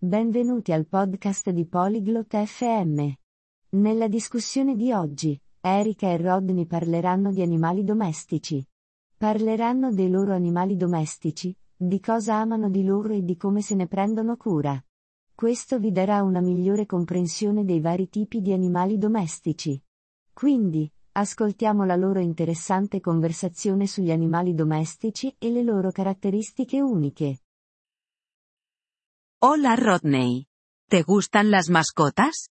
Benvenuti al podcast di Polyglot FM. Nella discussione di oggi, Erika e Rodney parleranno di animali domestici. Parleranno dei loro animali domestici, di cosa amano di loro e di come se ne prendono cura. Questo vi darà una migliore comprensione dei vari tipi di animali domestici. Quindi, ascoltiamo la loro interessante conversazione sugli animali domestici e le loro caratteristiche uniche. Hola Rodney. ¿Te gustan las mascotas?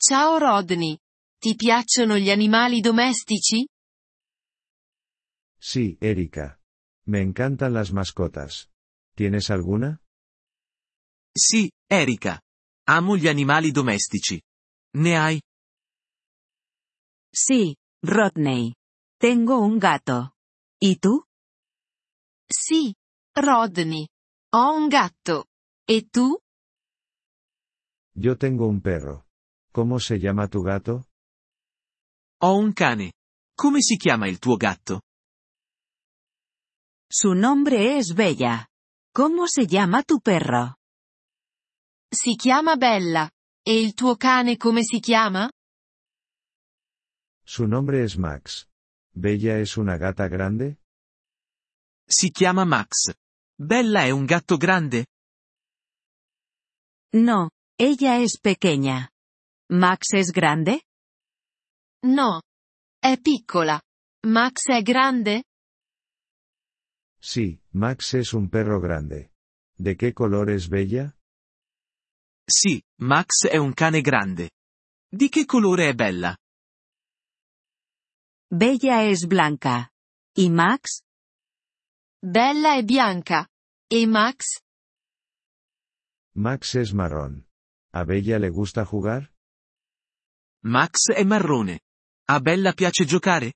Ciao Rodney. Ti piacciono gli animali domestici? Sí, Erika. Me encantan las mascotas. ¿Tienes alguna? Sì, Erika. Amo gli animali domestici. Ne hai? Sí, Rodney. Tengo un gato. ¿Y tú? Sì, Rodney. Ho un gatto. E tu? Yo tengo un perro. ¿Cómo se llama tu gato? Ho un cane. Come si chiama il tuo gatto? Su nombre es Bella. ¿Cómo se llama tu perro? Si chiama Bella. E il tuo cane come si chiama? Su nombre es Max. ¿Bella es una gata grande? Si chiama Max. Bella è un gatto grande? No, ella es pequeña. ¿Max es grande? No. È piccola. Max è grande? Sí, Max es un perro grande. ¿De qué color es Bella? Sì, Max è un cane grande. Di che colore è Bella? Bella es blanca. ¿Y Max? Bella è bianca. E Max? Max es marrón. ¿A Bella le gusta jugar? Max è marrone. A Bella piace giocare?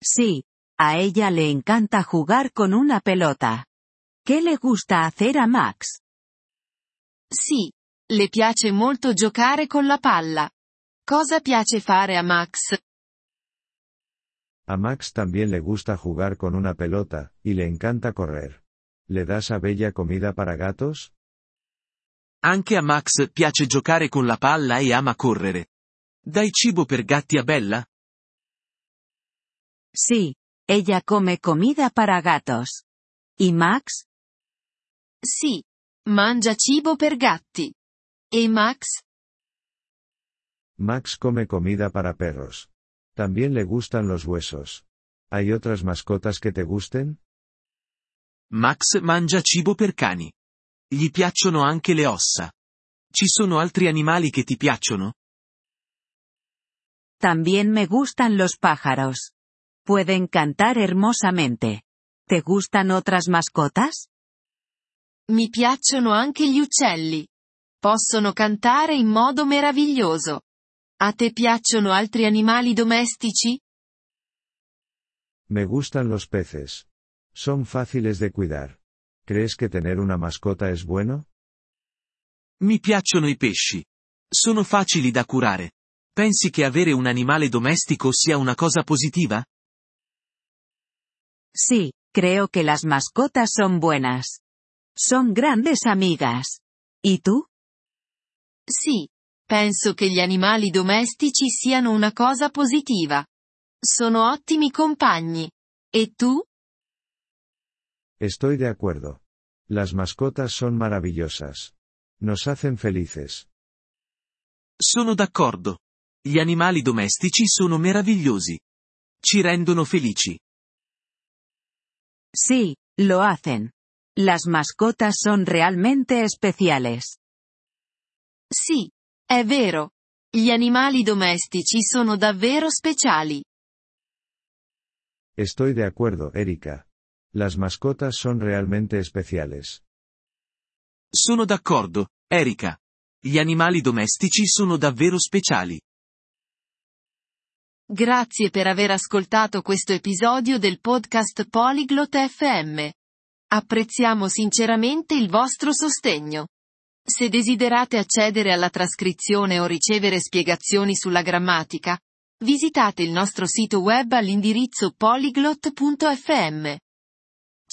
Sí, a ella le encanta jugar con una pelota. ¿Qué le gusta hacer a Max? Sì. Le piace molto giocare con la palla. Cosa piace fare a Max? A Max también le gusta jugar con una pelota, y le encanta correr. ¿Le das a Bella comida para gatos? Anche a Max piace giocare con la palla e ama correre. Dai cibo per gatti a Bella? Sí, ella come comida para gatos. ¿Y Max? Sì. Mangia cibo per gatti. E Max? Max come comida para perros. También le gustan los huesos. ¿Hay otras mascotas que te gusten? Max mangia cibo per cani. Gli piacciono anche le ossa. Ci sono altri animali che ti piacciono? También me gustan los pájaros. Pueden cantar hermosamente. ¿Te gustan otras mascotas? Mi piacciono anche gli uccelli. Possono cantare in modo meraviglioso. A te piacciono altri animali domestici? Me gustan los peces. Son fáciles de cuidar. ¿Crees que tener una mascota es bueno? Mi piacciono i pesci. Sono facili da curare. Pensi che avere un animale domestico sia una cosa positiva? Sí, creo que las mascotas son buenas. Son grandes amigas. ¿Y tú? Sì. Penso che gli animali domestici siano una cosa positiva. Sono ottimi compagni. E tu? Estoy de acuerdo. Las mascotas son maravillosas. Nos hacen felices. Sono d'accordo. Gli animali domestici sono meravigliosi. Ci rendono felici. Sí, lo hacen. Las mascotas son realmente especiales. Sì. È vero. Gli animali domestici sono davvero speciali. Estoy de acuerdo, Erika. Las mascotas son realmente especiales. Sono d'accordo, Erika. Gli animali domestici sono davvero speciali. Grazie per aver ascoltato questo episodio del podcast Polyglot FM. Apprezziamo sinceramente il vostro sostegno. Se desiderate accedere alla trascrizione o ricevere spiegazioni sulla grammatica, visitate il nostro sito web all'indirizzo polyglot.fm.